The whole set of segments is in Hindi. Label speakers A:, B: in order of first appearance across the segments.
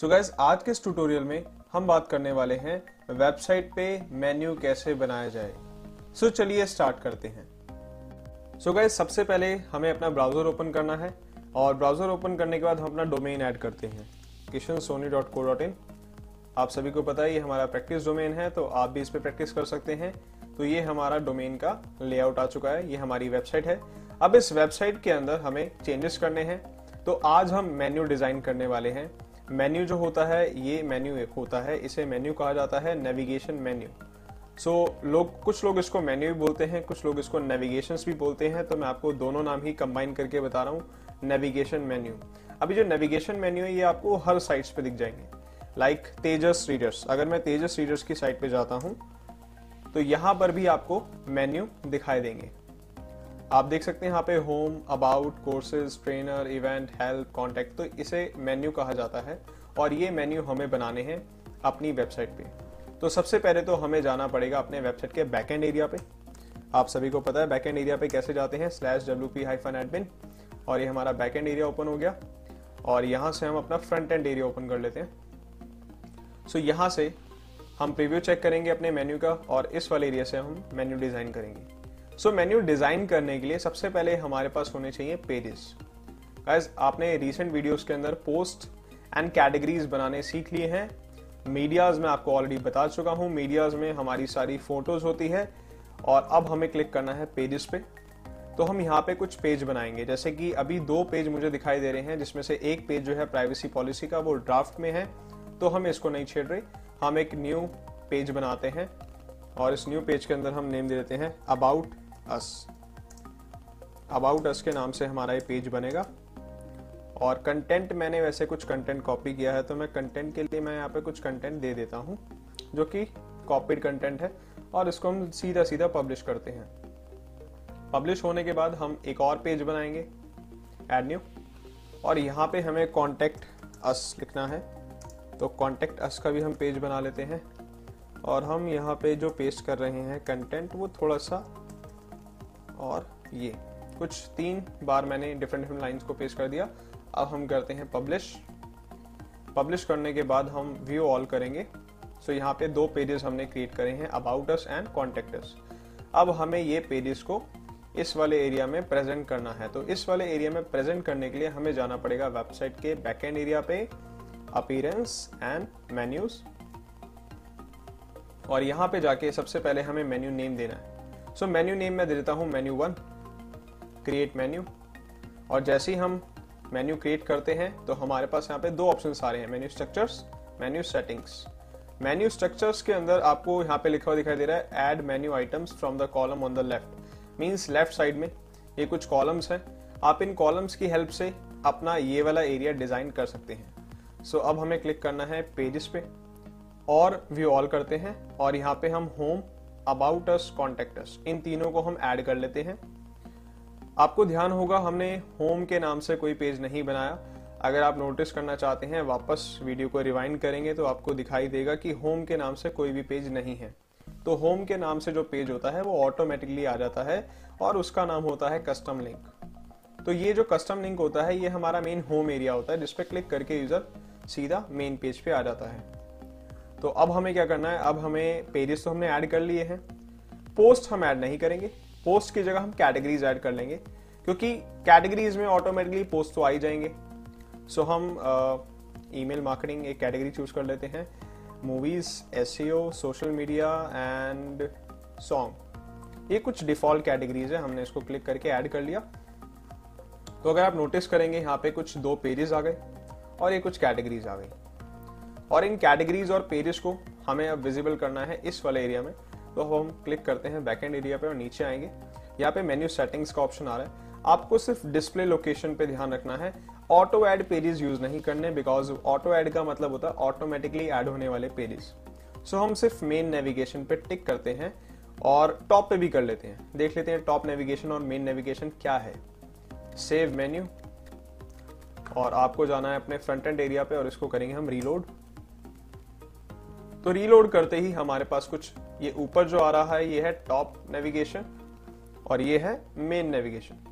A: सो so गाइस आज के इस ट्यूटोरियल में हम बात करने वाले हैं वेबसाइट पे मेन्यू कैसे बनाया जाए। सो so चलिए स्टार्ट करते हैं। सो so गाइस सबसे पहले हमें अपना ब्राउज़र ओपन करना है और ब्राउज़र ओपन करने के बाद हम अपना डोमेन ऐड करते हैं। Kishan Soni dot co dot in आप सभी को पता है, ये हमारा प्रैक्टिस डोमेन है तो आप भी इस पर प्रैक्टिस कर सकते हैं। तो ये हमारा डोमेन का लेआउट आ चुका है, ये हमारी वेबसाइट है। अब इस वेबसाइट के अंदर हमें चेंजेस करने हैं। तो आज हम मेन्यू डिज़ाइन करने वाले हैं। मेन्यू जो होता है, ये मेन्यू एक होता है, इसे मेन्यू कहा जाता है नेविगेशन मेन्यू सो लोग, कुछ लोग इसको मेन्यू भी बोलते हैं, कुछ लोग इसको नेविगेशन भी बोलते हैं तो मैं आपको दोनों नाम ही कंबाइन करके बता रहा हूँ नेविगेशन मेन्यू अभी जो नेविगेशन मेन्यू है, ये आपको हर साइट्स पे दिख जाएँगे. लाइक तेजस रीडर्स अगर मैं तेजस रीडर्स की साइट पे जाता हूँ तो यहाँ पर भी आपको मेन्यू दिखाई देंगे. आप देख सकते हैं यहाँ पे home about courses trainer event help contact तो इसे मेन्यू कहा जाता है और ये मेन्यू हमें बनाने हैं अपनी वेबसाइट पे। तो सबसे पहले तो हमें जाना पड़ेगा अपने वेबसाइट के बैकएंड एरिया पे। आप सभी को पता है बैकएंड एरिया पे कैसे जाते हैं? Slash W P hyphen admin और ये हमारा बैकएंड एरिया ओपन हो गया। और यहाँ से हम अपना फ्रंट एंड एरिया ओपन कर लेते हैं। सो यहाँ से हम प्रीव्यू चेक करेंगे अपने मेन्यू का और इस वाले एरिया से हम मेन्यू डिज़ाइन करेंगे। सो मेन्यू डिज़ाइन करने के लिए सबसे पहले हमारे पास होने चाहिए पेजेस गाइस आपने रिसेंट वीडियोस के अंदर पोस्ट एंड कैटेगरीज बनाने सीख लिए हैं. मीडियाज में आपको ऑलरेडी बता चुका हूँ. मीडियाज में हमारी सारी फ़ोटोज़ होती है और अब हमें क्लिक करना है पेजेस पे. तो हम यहाँ पे कुछ पेज बनाएँगे. जैसे कि अभी दो पेज मुझे दिखाई दे रहे हैं, जिसमें से एक पेज जो है प्राइवेसी पॉलिसी का, वो ड्राफ्ट में है. तो हम इसको नहीं छेड़ रहे. हम एक न्यू पेज बनाते हैं और इस न्यू पेज के अंदर हम नेम दे देते हैं अबाउट अस अबाउट अस के नाम से हमारा ये पेज बनेगा। और कंटेंट मैंने वैसे कुछ कंटेंट कॉपी किया है तो मैं कंटेंट के लिए मैं यहाँ पे कुछ कंटेंट दे देता हूँ, जो कि कॉपीड कंटेंट है, और इसको हम सीधा सीधा पब्लिश करते हैं। पब्लिश होने के बाद हम एक और पेज बनाएँगे एड न्यू और यहाँ पे हमें कॉन्टेक्ट अस लिखना है तो कॉन्टेक्ट अस का भी हम पेज बना लेते हैं। और हम यहाँ पे जो पेस्ट कर रहे हैं कंटेंट वो थोड़ा सा और ये। कुछ तीन बार मैंने डिफरेंट डिफरेंट लाइंस को पेश कर दिया। अब हम करते हैं पब्लिश पब्लिश करने के बाद हम व्यू ऑल करेंगे। सो so, यहाँ पे दो पेजेस हमने क्रिएट करे हैं about us and contact us अब हमें ये पेजेस को इस वाले एरिया में प्रेजेंट करना है। तो इस वाले एरिया में प्रेजेंट करने के लिए हमें जाना पड़ेगा वेबसाइट के बैकएंड एरिया पे अपीरेंस एंड मेन्यूज और यहाँ पे जाके सबसे पहले हमें मेन्यू नेम देना है। सो मेन्यू नेम मैं दे देता हूँ मेन्यू वन क्रिएट मेन्यू और जैसे ही हम मेन्यू क्रिएट करते हैं तो हमारे पास यहाँ पे दो ऑप्शन आ रहे हैं menu structures menu settings menu structures के अंदर आपको यहाँ पे लिखा हुआ दिखाई दे रहा है add menu items from the column on the left means left side में ये कुछ कॉलम्स हैं। आप इन कॉलम्स की हेल्प से अपना ये वाला एरिया डिज़ाइन कर सकते हैं। सो so, अब हमें क्लिक करना है पेजेस पे और व्यू ऑल करते हैं। और यहाँ पे हम home about us contact us इन तीनों को हम ऐड कर लेते हैं। आपको ध्यान होगा, हमने होम के नाम से कोई पेज नहीं बनाया। अगर आप नोटिस करना चाहते हैं, वापस वीडियो को रिवाइंड करेंगे तो आपको दिखाई देगा कि होम के नाम से कोई भी पेज नहीं है। तो होम के नाम से जो पेज होता है, वो ऑटोमेटिकली आ जाता है और उसका नाम होता है कस्टम लिंक तो ये जो कस्टम लिंक होता है, ये हमारा मेन होम एरिया होता है जिसपे क्लिक करके यूज़र सीधा मेन पेज पे आ जाता है। तो अब हमें क्या करना है? अब हमें पेजेस तो हमने ऐड कर लिए हैं। पोस्ट हम ऐड नहीं करेंगे। पोस्ट की जगह हम कैटेगरीज ऐड कर लेंगे। क्योंकि कैटेगरीज में ऑटोमेटिकली पोस्ट तो आ ही जाएँगे। सो हम ईमेल मार्केटिंग एक कैटेगरी चूज़ कर लेते हैं। Movies S social media and song ये कुछ डिफ़ॉल्ट कैटेगरीज है। हमने इसको क्लिक करके ऐड कर लिया। तो अगर आप नोटिस करेंगे, यहाँ पे कुछ दो पेजेस आ गए और ये कुछ कैटेगरीज आ गई और इन कैटेगरीज और पेजेस को हमें अब विजिबल करना है इस वाले एरिया में। तो हम क्लिक करते हैं बैकएंड एरिया पे और नीचे आएँगे। यहाँ पे मेन्यू सेटिंग्स का ऑप्शन आ रहा है। आपको सिर्फ़ डिस्प्ले लोकेशन पे ध्यान रखना है। ऑटो एड पेजेस यूज़ नहीं करने बिकॉज़ ऑटो एड का मतलब होता है ऑटोमेटिकली एड होने वाले पेजेस सो हम सिर्फ़ मेन नेविगेशन पे टिक करते हैं और टॉप पे भी कर लेते हैं। देख लेते हैं टॉप नेविगेशन और मेन नेविगेशन क्या है। सेव मेन्यू और आपको जाना है अपने फ्रंट एंड एरिया पे और इसको करेंगे हम रीलोड तो रीलोड करते ही हमारे पास कुछ, ये ऊपर जो आ रहा है, ये है टॉप नेविगेशन और ये है मेन नेविगेशन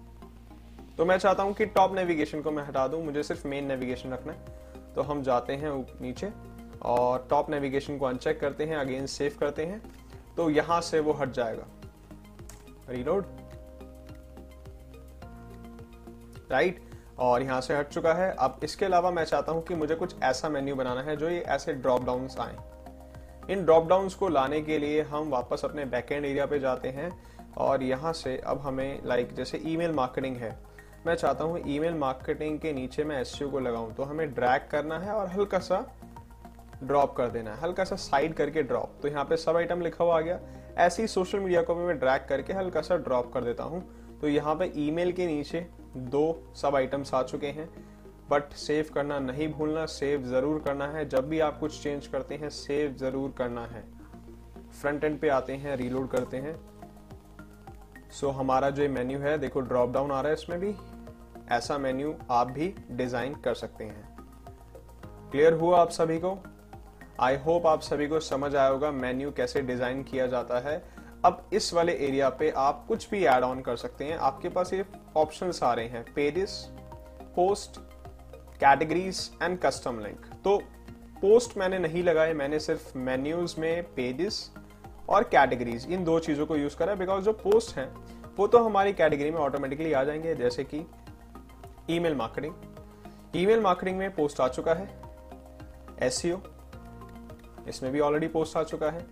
A: तो मैं चाहता हूँ कि टॉप नेविगेशन को मैं हटा दूँ, मुझे सिर्फ़ मेन नेविगेशन रखना है। तो हम जाते हैं नीचे और टॉप नेविगेशन को अनचेक करते हैं अगेन सेव करते हैं। तो यहाँ से वो हट जाएगा। रीलोड राइट और यहाँ से हट चुका है। अब इसके अलावा मैं चाहता हूँ कि मुझे कुछ ऐसा मेन्यू बनाना है जो ये ऐसे ड्रॉप डाउन आए। इन ड्रॉप डाउन को लाने के लिए हम वापस अपने बैकएंड एरिया पे जाते हैं और यहाँ से अब हमें लाइक जैसे ईमेल मार्केटिंग है। मैं चाहता हूँ ईमेल मार्केटिंग के नीचे मैं एस को लगाऊँ तो हमें ड्रैग करना है और हल्का सा ड्रॉप कर देना है। हल्का सा साइड करके ड्रॉप तो यहाँ पे सब आइटम लिखा हुआ आ गया। ऐसे ही सोशल मीडिया को भी मैं ड्रैग करके हल्का सा ड्रॉप कर देता हूँ। तो यहाँ पे ईमेल के नीचे दो सब आइटम्स आ चुके हैं। बट सेव करना नहीं भूलना सेव ज़रूर करना है। जब भी आप कुछ चेंज करते हैं सेव ज़रूर करना है। फ्रंट एंड पे आते हैं रीलोड करते हैं। सो so, हमारा जो मेन्यू है देखो ड्रॉप डाउन आ रहा है इसमें भी। ऐसा मेन्यू आप भी डिज़ाइन कर सकते हैं। क्लियर हुआ आप सभी को? आई होप आप सभी को समझ आया होगा मेन्यू कैसे डिज़ाइन किया जाता है। अब इस वाले एरिया पे आप कुछ भी एड ऑन कर सकते हैं। आपके पास ये ऑप्शंस आ रहे हैं। Pages post categories and custom link तो पोस्ट मैंने नहीं लगाए, मैंने सिर्फ़ मेन्यूज में पेजेस और कैटेगरीज इन दो चीज़ों को यूज़ करा बिकॉज़ जो पोस्ट हैं, वो तो हमारी कैटेगरी में ऑटोमेटिकली आ जाएँगे, जैसे कि ईमेल मार्केटिंग ईमेल मार्केटिंग में पोस्ट आ चुका है एस इसमें भी ऑलरेडी पोस्ट आ चुका है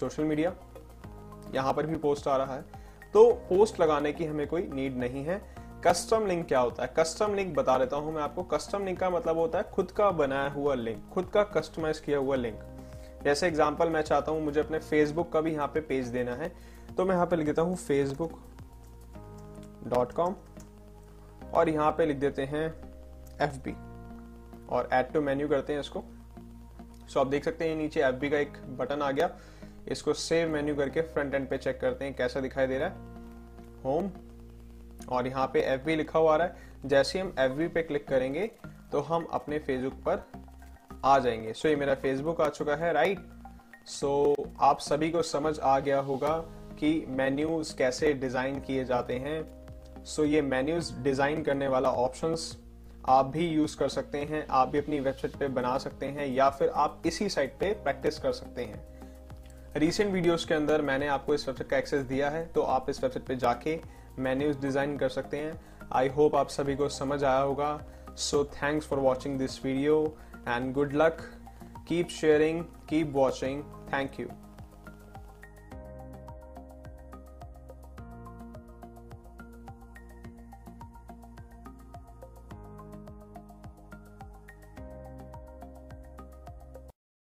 A: सोशल मीडिया यहाँ पर भी पोस्ट आ रहा है। तो पोस्ट लगाने की हमें कोई नीड नहीं है। कस्टम लिंक क्या होता है? कस्टम लिंक बता देता हूँ मैं आपको। कस्टम लिंक का मतलब होता है खुद का बनाया हुआ लिंक खुद का कस्टमाइज किया हुआ लिंक जैसे एग्जांपल मैं चाहता हूँ मुझे अपने फेसबुक का भी यहाँ पे पेज देना है। तो मैं यहाँ पे लिख देता हूँ फेसबुक डॉट कॉम और यहाँ पे लिख देते हैं एफ़ बी और एड टू मेन्यू करते हैं इसको। सो आप देख सकते हैं नीचे एफ़ बी का एक बटन आ गया। इसको सेव मेन्यू करके फ्रंट एंड पे चेक करते हैं, कैसा दिखाई दे रहा है। होम और यहाँ पे एफवी लिखा हुआ आ रहा है। जैसे हम एफवी पे क्लिक करेंगे तो हम अपने फेसबुक पर आ जाएँगे। सो so, ये मेरा फेसबुक आ चुका है राइट सो so, आप सभी को समझ आ गया होगा कि मेन्यूज कैसे डिज़ाइन किए जाते हैं। सो so, ये मेन्यूज डिज़ाइन करने वाला ऑप्शंस आप भी यूज़ कर सकते हैं आप भी अपनी वेबसाइट पे बना सकते हैं या फिर आप इसी साइट पे प्रैक्टिस कर सकते हैं। रिसेंट वीडियोस के अंदर मैंने आपको इस वेबसाइट का एक्सेस दिया है तो आप इस वेबसाइट पे जाके मेन्यूज डिज़ाइन कर सकते हैं। आई होप आप सभी को समझ आया होगा। So thanks for watching this video and good luck keep sharing keep watching thank you